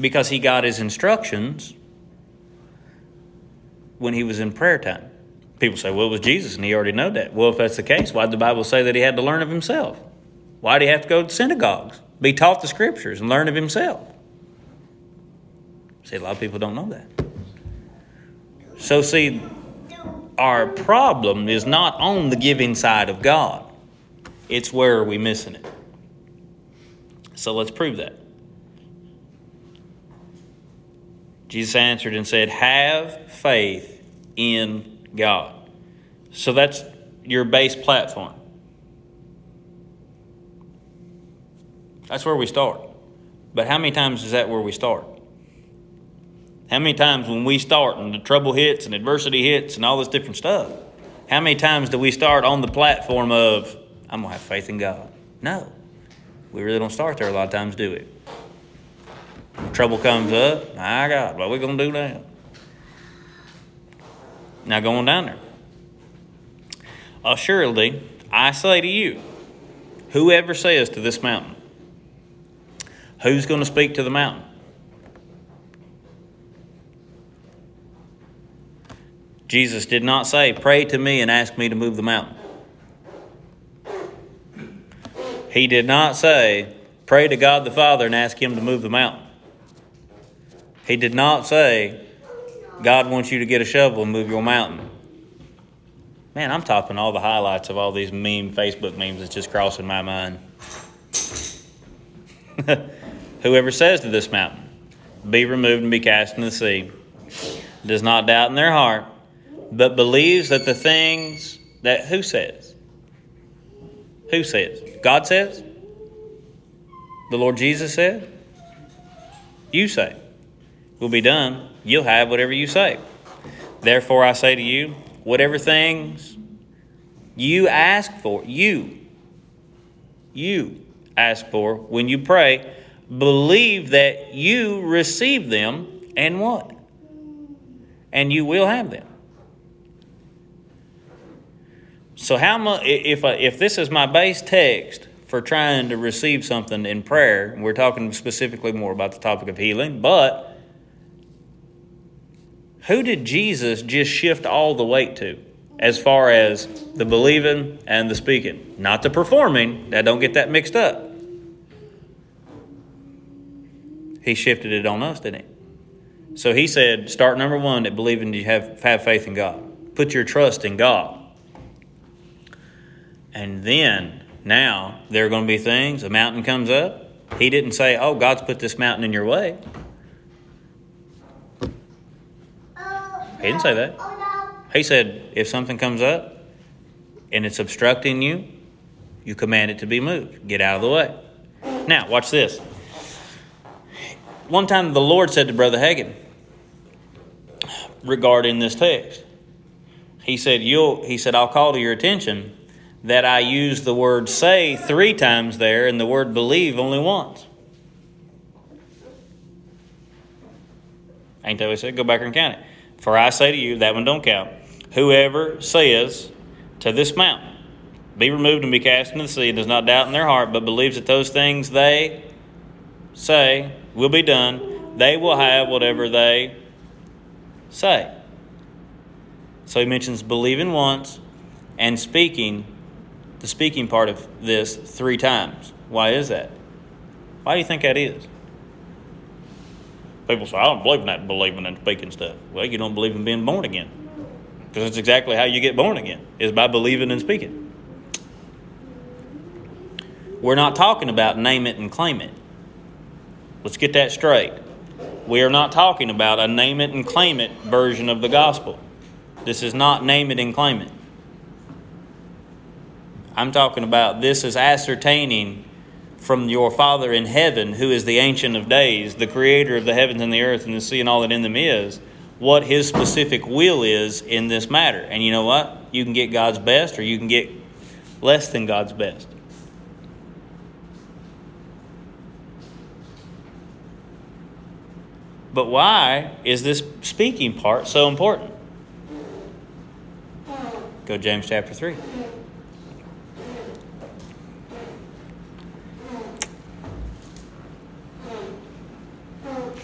Speaker 2: Because he got his instructions when he was in prayer time. People say, well, it was Jesus, and he already know that. Well, if that's the case, why did the Bible say that he had to learn of himself? Why did he have to go to synagogues, be taught the scriptures, and learn of himself? See, a lot of people don't know that. So, see, our problem is not on the giving side of God, it's where are we missing it. So, let's prove that. Jesus answered and said, Have faith in God. So that's your base platform. That's where we start. But how many times is that where we start? How many times when we start and the trouble hits and adversity hits and all this different stuff, how many times do we start on the platform of, I'm going to have faith in God? No. We really don't start there a lot of times, do we? Trouble comes up, my God, what are we going to do now? Now, going down there. Assuredly, I say to you, whoever says to this mountain, who's going to speak to the mountain? Jesus did not say, Pray to me and ask me to move the mountain. He did not say, Pray to God the Father and ask Him to move the mountain. He did not say, God wants you to get a shovel and move your mountain. Man, I'm topping all the highlights of all these meme Facebook memes that's just crossing my mind. Whoever says to this mountain, be removed and be cast into the sea, does not doubt in their heart, but believes that the things that who says? Who says? God says? The Lord Jesus said? You say. Will be done. You'll have whatever you say. Therefore, I say to you, whatever things you ask for, you, you ask for when you pray, believe that you receive them and what? And you will have them. So how much if uh, if this is my base text for trying to receive something in prayer, we're talking specifically more about the topic of healing, but who did Jesus just shift all the weight to as far as the believing and the speaking? Not the performing. Now don't get that mixed up. He shifted it on us, didn't he? So he said, start number one at believing you have, have faith in God. Put your trust in God. And then, now, there are going to be things, a mountain comes up. He didn't say, Oh, God's put this mountain in your way. He didn't say that. He said, If something comes up and it's obstructing you, you command it to be moved. Get out of the way. Now, watch this. One time the Lord said to Brother Hagin regarding this text, He said, You'll he said, I'll call to your attention that I use the word say three times there and the word believe only once. Ain't that what he said? Go back and count it. For I say to you, that one don't count. Whoever says to this mountain, be removed and be cast into the sea, does not doubt in their heart, but believes that those things they say will be done, they will have whatever they say. So he mentions believing once and speaking the speaking part of this three times. Why is that? Why do you think that is? People say, I don't believe in that believing and speaking stuff. Well, you don't believe in being born again. Because that's exactly how you get born again, is by believing and speaking. We're not talking about name it and claim it. Let's get that straight. We are not talking about a name it and claim it version of the gospel. This is not name it and claim it. I'm talking about this is ascertaining from your Father in heaven, who is the Ancient of Days, the creator of the heavens and the earth and the sea and all that in them is, what his specific will is in this matter. And you know what? You can get God's best or you can get less than God's best. But why is this speaking part so important? Go James chapter 3.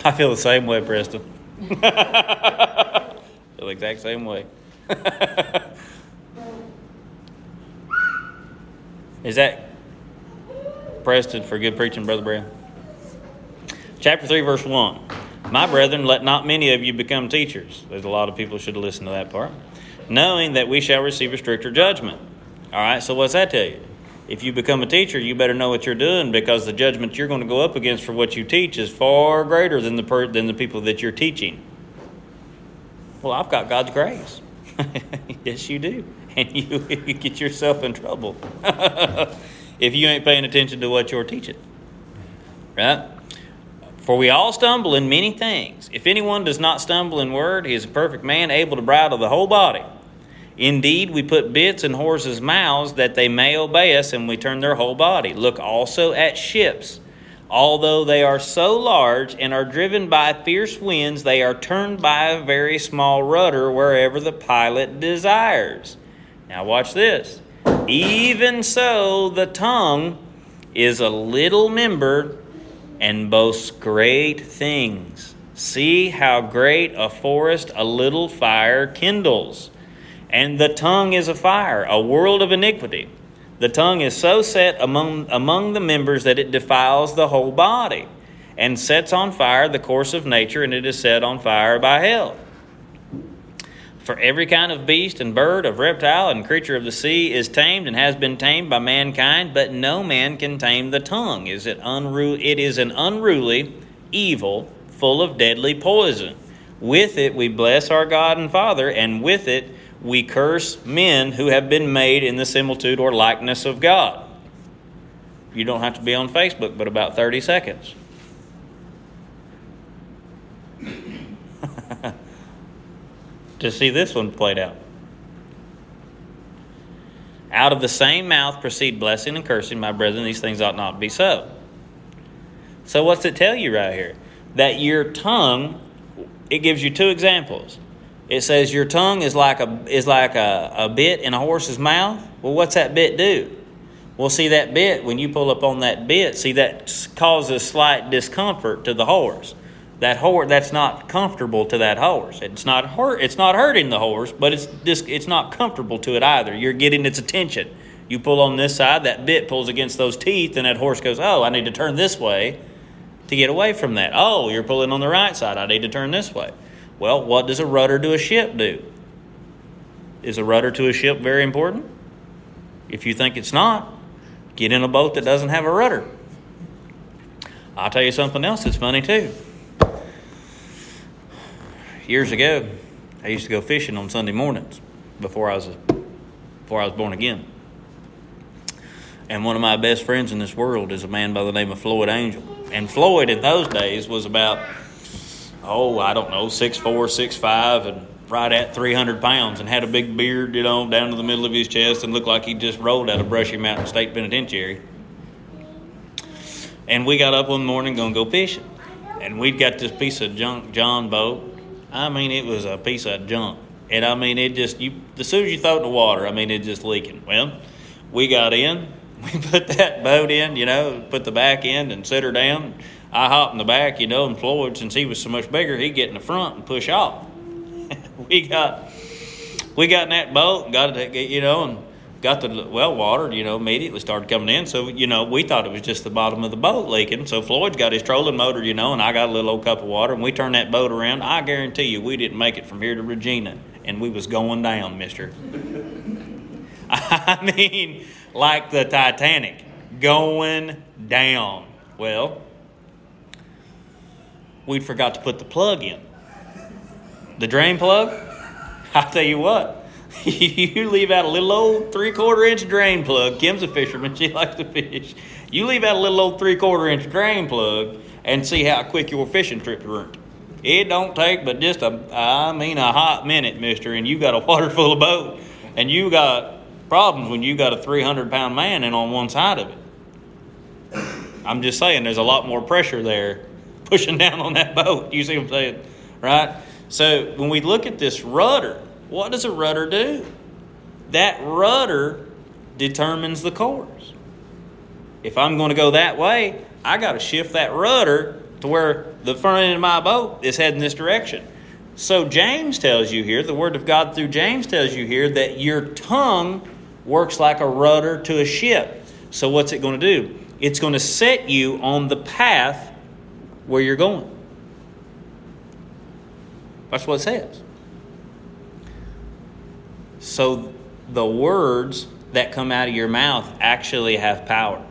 Speaker 2: I feel the same way, Preston. feel the exact same way. Is that Preston for good preaching, Brother Brown? Chapter 3, verse 1. My brethren, let not many of you become teachers. There's a lot of people should have listened to that part. Knowing that we shall receive a stricter judgment. All right, so what's that tell you? If you become a teacher, you better know what you're doing because the judgment you're going to go up against for what you teach is far greater than the per- than the people that you're teaching. Well, I've got God's grace. yes, you do, and you, you get yourself in trouble if you ain't paying attention to what you're teaching. Right? For we all stumble in many things. If anyone does not stumble in word, he is a perfect man, able to bridle the whole body. Indeed, we put bits in horses' mouths that they may obey us, and we turn their whole body. Look also at ships. Although they are so large and are driven by fierce winds, they are turned by a very small rudder wherever the pilot desires. Now, watch this. Even so, the tongue is a little member and boasts great things. See how great a forest a little fire kindles. And the tongue is a fire, a world of iniquity. The tongue is so set among, among the members that it defiles the whole body, and sets on fire the course of nature, and it is set on fire by hell. For every kind of beast and bird, of reptile and creature of the sea is tamed and has been tamed by mankind, but no man can tame the tongue. Is it, unru- it is an unruly, evil, full of deadly poison. With it we bless our God and Father, and with it we curse men who have been made in the similitude or likeness of God. You don't have to be on Facebook, but about 30 seconds. to see this one played out. Out of the same mouth proceed blessing and cursing, my brethren, these things ought not be so. So, what's it tell you right here? That your tongue, it gives you two examples. It says your tongue is like a is like a, a bit in a horse's mouth. Well, what's that bit do? Well, see that bit when you pull up on that bit. See that causes slight discomfort to the horse. That horse that's not comfortable to that horse. It's not hurt. It's not hurting the horse, but it's dis, it's not comfortable to it either. You're getting its attention. You pull on this side, that bit pulls against those teeth, and that horse goes, "Oh, I need to turn this way to get away from that." Oh, you're pulling on the right side. I need to turn this way. Well, what does a rudder to a ship do? Is a rudder to a ship very important? If you think it's not, get in a boat that doesn't have a rudder. I'll tell you something else that's funny too. Years ago, I used to go fishing on Sunday mornings before I was before I was born again. And one of my best friends in this world is a man by the name of Floyd Angel. And Floyd in those days was about oh, I don't know, six four, six five, and right at 300 pounds and had a big beard, you know, down to the middle of his chest and looked like he just rolled out of Brushy Mountain State Penitentiary. And we got up one morning going to go fishing. And we'd got this piece of junk John boat. I mean, it was a piece of junk. And I mean, it just, you as soon as you throw it in the water, I mean, it just leaking. Well, we got in, we put that boat in, you know, put the back end and set her down. I hop in the back, you know, and Floyd, since he was so much bigger, he'd get in the front and push off. we got we got in that boat, got it, you know, and got the well watered, you know, immediately started coming in. So, you know, we thought it was just the bottom of the boat leaking. So Floyd's got his trolling motor, you know, and I got a little old cup of water, and we turned that boat around. I guarantee you, we didn't make it from here to Regina, and we was going down, Mister. I mean, like the Titanic, going down. Well, we'd forgot to put the plug in. The drain plug, I'll tell you what, you leave out a little old three quarter inch drain plug. Kim's a fisherman, she likes to fish. You leave out a little old three quarter inch drain plug and see how quick your fishing trip runs. It don't take but just a, I mean, a hot minute, mister, and you got a water full of boat, and you got problems when you got a 300 pound man in on one side of it. I'm just saying, there's a lot more pressure there pushing down on that boat. You see what I'm saying? Right? So when we look at this rudder, what does a rudder do? That rudder determines the course. If I'm going to go that way, I got to shift that rudder to where the front end of my boat is heading this direction. So James tells you here, the Word of God through James tells you here that your tongue works like a rudder to a ship. So what's it going to do? It's going to set you on the path where you're going. That's what it says. So the words that come out of your mouth actually have power.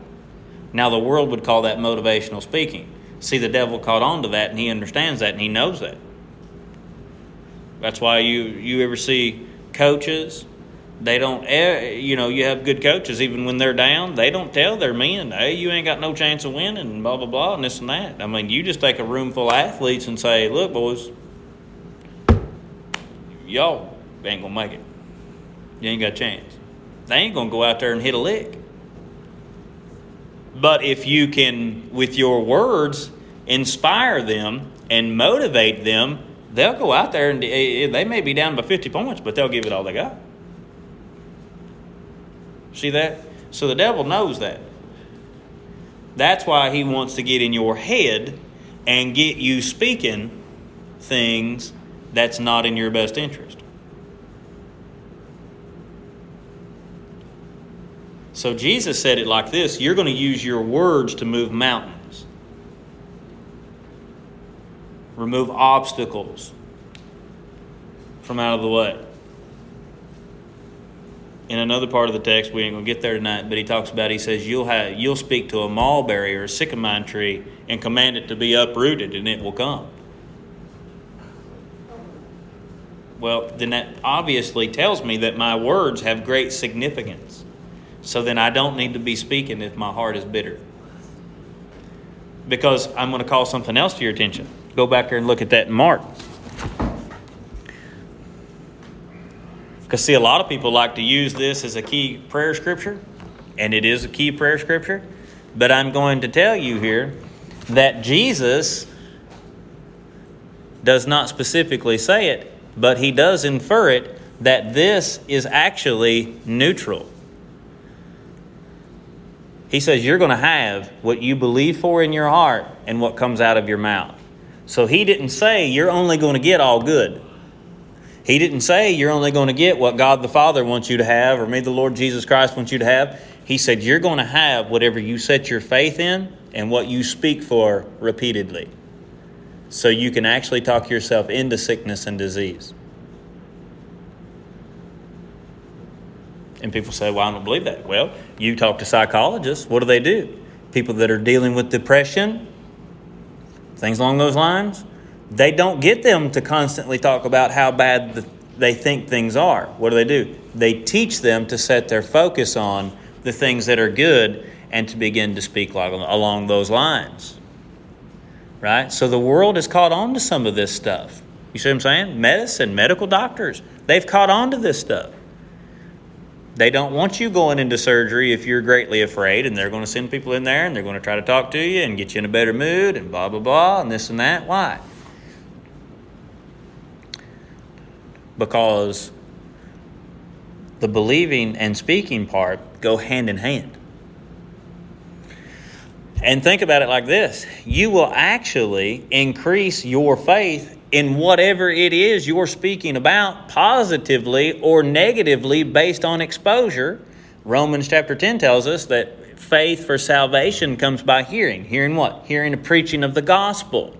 Speaker 2: Now, the world would call that motivational speaking. See, the devil caught on to that and he understands that and he knows that. That's why you, you ever see coaches, they don't, you know, you have good coaches, even when they're down, they don't tell their men, hey, you ain't got no chance of winning, and blah, blah, blah, and this and that. I mean, you just take a room full of athletes and say, look, boys, y'all ain't going to make it. You ain't got a chance. They ain't going to go out there and hit a lick. But if you can, with your words, inspire them and motivate them, they'll go out there and eh, they may be down by 50 points, but they'll give it all they got. See that? So the devil knows that. That's why he wants to get in your head and get you speaking things that's not in your best interest. So Jesus said it like this You're going to use your words to move mountains, remove obstacles from out of the way. In another part of the text, we ain't gonna get there tonight, but he talks about he says you'll have you'll speak to a mulberry or a sycamore tree and command it to be uprooted, and it will come. Well, then that obviously tells me that my words have great significance. So then I don't need to be speaking if my heart is bitter. Because I'm going to call something else to your attention. Go back there and look at that in Mark. Because, see, a lot of people like to use this as a key prayer scripture, and it is a key prayer scripture. But I'm going to tell you here that Jesus does not specifically say it, but he does infer it that this is actually neutral. He says you're going to have what you believe for in your heart and what comes out of your mouth. So he didn't say you're only going to get all good. He didn't say you're only going to get what God the Father wants you to have or me the Lord Jesus Christ wants you to have. He said you're going to have whatever you set your faith in and what you speak for repeatedly. So you can actually talk yourself into sickness and disease. And people say, well, I don't believe that. Well, you talk to psychologists, what do they do? People that are dealing with depression, things along those lines, they don't get them to constantly talk about how bad the, they think things are. What do they do? They teach them to set their focus on the things that are good and to begin to speak along those lines. Right? So the world has caught on to some of this stuff. You see what I'm saying? Medicine, medical doctors, they've caught on to this stuff. They don't want you going into surgery if you're greatly afraid, and they're going to send people in there and they're going to try to talk to you and get you in a better mood and blah, blah, blah, and this and that. Why? Because the believing and speaking part go hand in hand. And think about it like this you will actually increase your faith in whatever it is you're speaking about, positively or negatively based on exposure. Romans chapter 10 tells us that faith for salvation comes by hearing. Hearing what? Hearing the preaching of the gospel.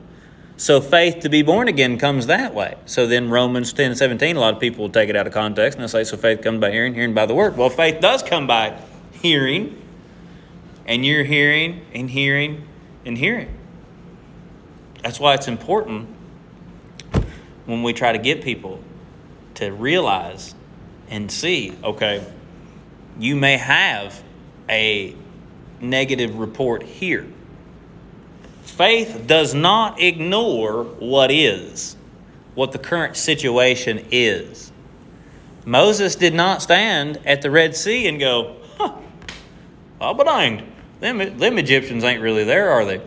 Speaker 2: So faith to be born again comes that way. So then Romans 10 17, a lot of people will take it out of context and they'll say, so faith comes by hearing, hearing by the word. Well, faith does come by hearing, and you're hearing and hearing and hearing. That's why it's important when we try to get people to realize and see okay, you may have a negative report here. Faith does not ignore what is, what the current situation is. Moses did not stand at the Red Sea and go, huh, I'll be danged. Them, them Egyptians ain't really there, are they?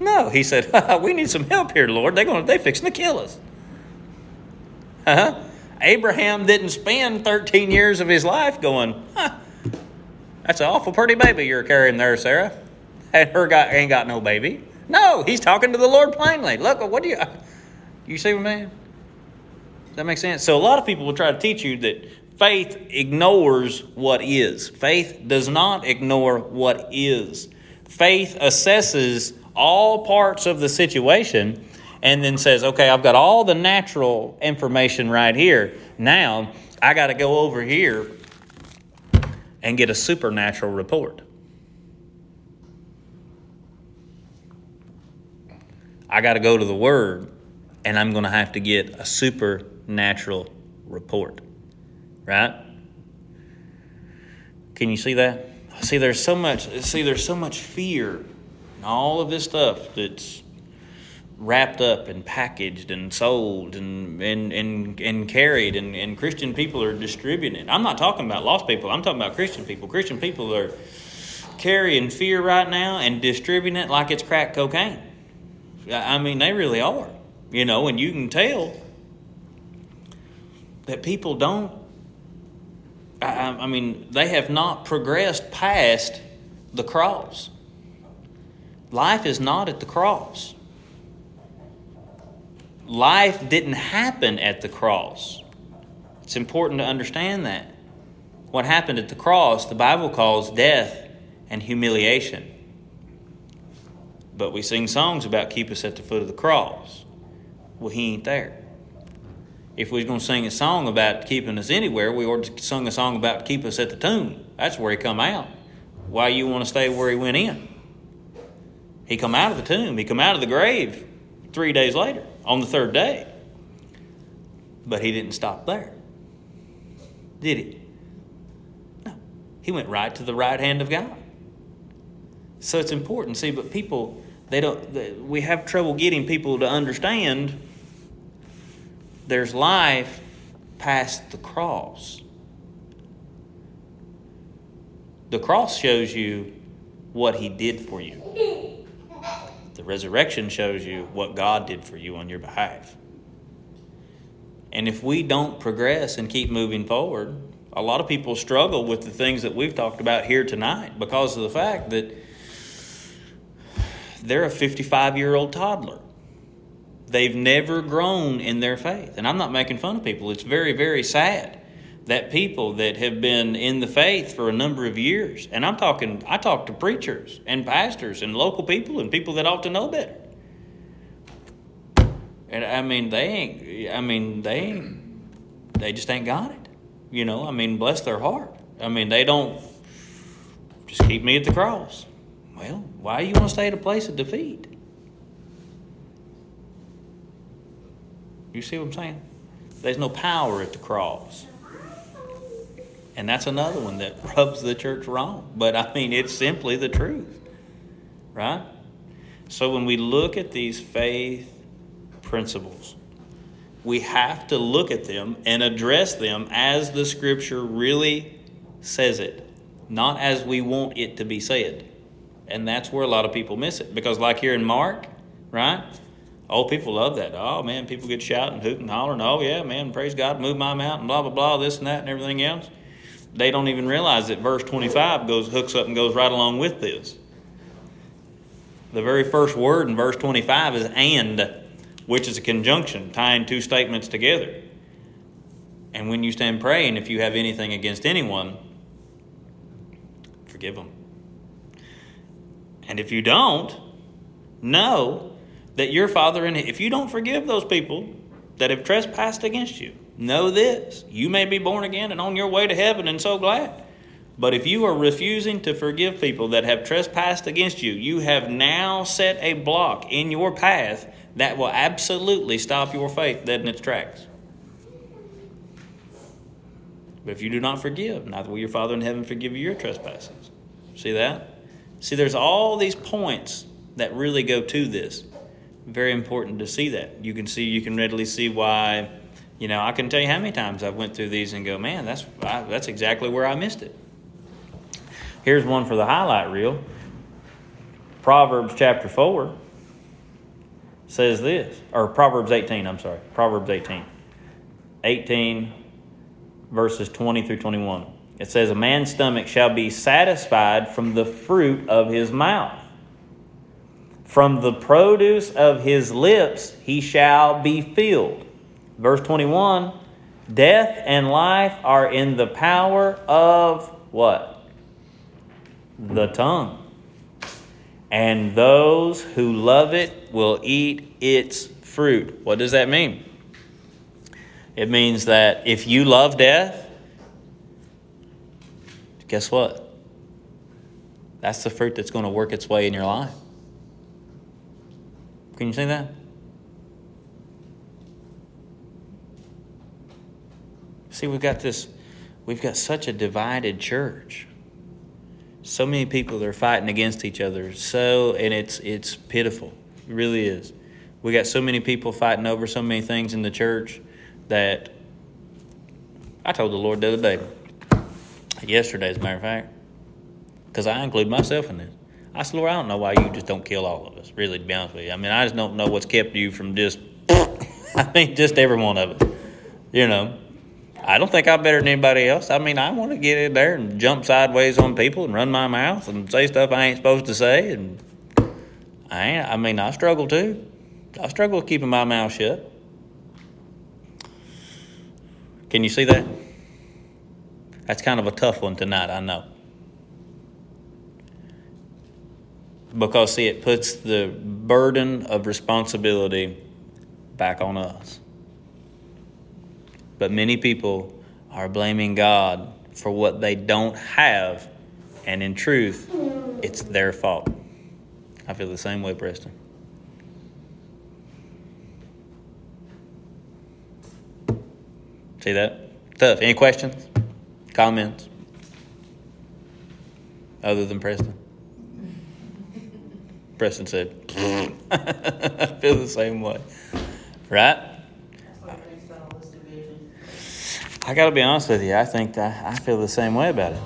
Speaker 2: No, he said, "We need some help here, Lord. They're going to, They fixing to kill us." Uh-huh. Abraham didn't spend 13 years of his life going, huh, "That's an awful pretty baby you're carrying there, Sarah." And her guy ain't got no baby. No, he's talking to the Lord plainly. Look, what do you? You see what I mean? Does that make sense? So a lot of people will try to teach you that faith ignores what is. Faith does not ignore what is. Faith assesses all parts of the situation and then says, okay, I've got all the natural information right here. Now I got to go over here and get a supernatural report. I got to go to the Word and I'm going to have to get a supernatural report. Right? Can you see that? See, there's so much. See, there's so much fear and all of this stuff that's wrapped up and packaged and sold and and and, and carried and, and Christian people are distributing it. I'm not talking about lost people. I'm talking about Christian people. Christian people are carrying fear right now and distributing it like it's crack cocaine. I mean, they really are. You know, and you can tell that people don't I, I mean, they have not progressed past the cross. Life is not at the cross. Life didn't happen at the cross. It's important to understand that. What happened at the cross, the Bible calls death and humiliation. But we sing songs about keep us at the foot of the cross. Well, he ain't there if we was going to sing a song about keeping us anywhere, we ought to sing a song about keep us at the tomb. That's where he come out. Why you want to stay where he went in? He come out of the tomb. He come out of the grave three days later, on the third day. But he didn't stop there. Did he? No. He went right to the right hand of God. So it's important. See, but people, they don't, they, we have trouble getting people to understand there's life past the cross. The cross shows you what He did for you, the resurrection shows you what God did for you on your behalf. And if we don't progress and keep moving forward, a lot of people struggle with the things that we've talked about here tonight because of the fact that they're a 55 year old toddler. They've never grown in their faith. And I'm not making fun of people. It's very, very sad that people that have been in the faith for a number of years, and I'm talking, I talk to preachers and pastors and local people and people that ought to know better. And I mean, they ain't, I mean, they ain't, they just ain't got it. You know, I mean, bless their heart. I mean, they don't just keep me at the cross. Well, why you want to stay at a place of defeat? You see what I'm saying? There's no power at the cross. And that's another one that rubs the church wrong. But I mean, it's simply the truth. Right? So when we look at these faith principles, we have to look at them and address them as the scripture really says it, not as we want it to be said. And that's where a lot of people miss it. Because, like here in Mark, right? Oh, people love that. Oh, man, people get shouting, hooting, hollering. Oh, yeah, man, praise God, move my mountain, blah, blah, blah, this and that and everything else. They don't even realize that verse 25 goes hooks up and goes right along with this. The very first word in verse 25 is and, which is a conjunction, tying two statements together. And when you stand praying, if you have anything against anyone, forgive them. And if you don't, know that your Father in if you don't forgive those people that have trespassed against you, know this: you may be born again and on your way to heaven, and so glad. But if you are refusing to forgive people that have trespassed against you, you have now set a block in your path that will absolutely stop your faith dead in its tracks. But if you do not forgive, neither will your Father in heaven forgive you your trespasses. See that? See, there's all these points that really go to this very important to see that. You can see, you can readily see why. You know, I can tell you how many times I've went through these and go, man, that's I, that's exactly where I missed it. Here's one for the highlight reel. Proverbs chapter four. says this, or Proverbs 18, I'm sorry, Proverbs 18. 18, verses 20 through 21. It says, A man's stomach shall be satisfied from the fruit of his mouth. From the produce of his lips he shall be filled. Verse 21 Death and life are in the power of what? The tongue. And those who love it will eat its fruit. What does that mean? It means that if you love death, guess what? That's the fruit that's going to work its way in your life. Can you see that? See, we've got this, we've got such a divided church. So many people that are fighting against each other. So, and it's it's pitiful. It really is. We got so many people fighting over so many things in the church that I told the Lord the other day, yesterday, as a matter of fact, because I include myself in this. I said, Lord, I don't know why you just don't kill all of us, really, to be honest with you. I mean, I just don't know what's kept you from just, I mean, just every one of us. You know, I don't think I'm better than anybody else. I mean, I want to get in there and jump sideways on people and run my mouth and say stuff I ain't supposed to say. And I, I mean, I struggle too. I struggle with keeping my mouth shut. Can you see that? That's kind of a tough one tonight, I know. Because, see, it puts the burden of responsibility back on us. But many people are blaming God for what they don't have, and in truth, it's their fault. I feel the same way, Preston. See that? Tough. Any questions? Comments? Other than Preston? Preston said, I feel the same way. Right? I got to be honest with you. I think I feel the same way about it.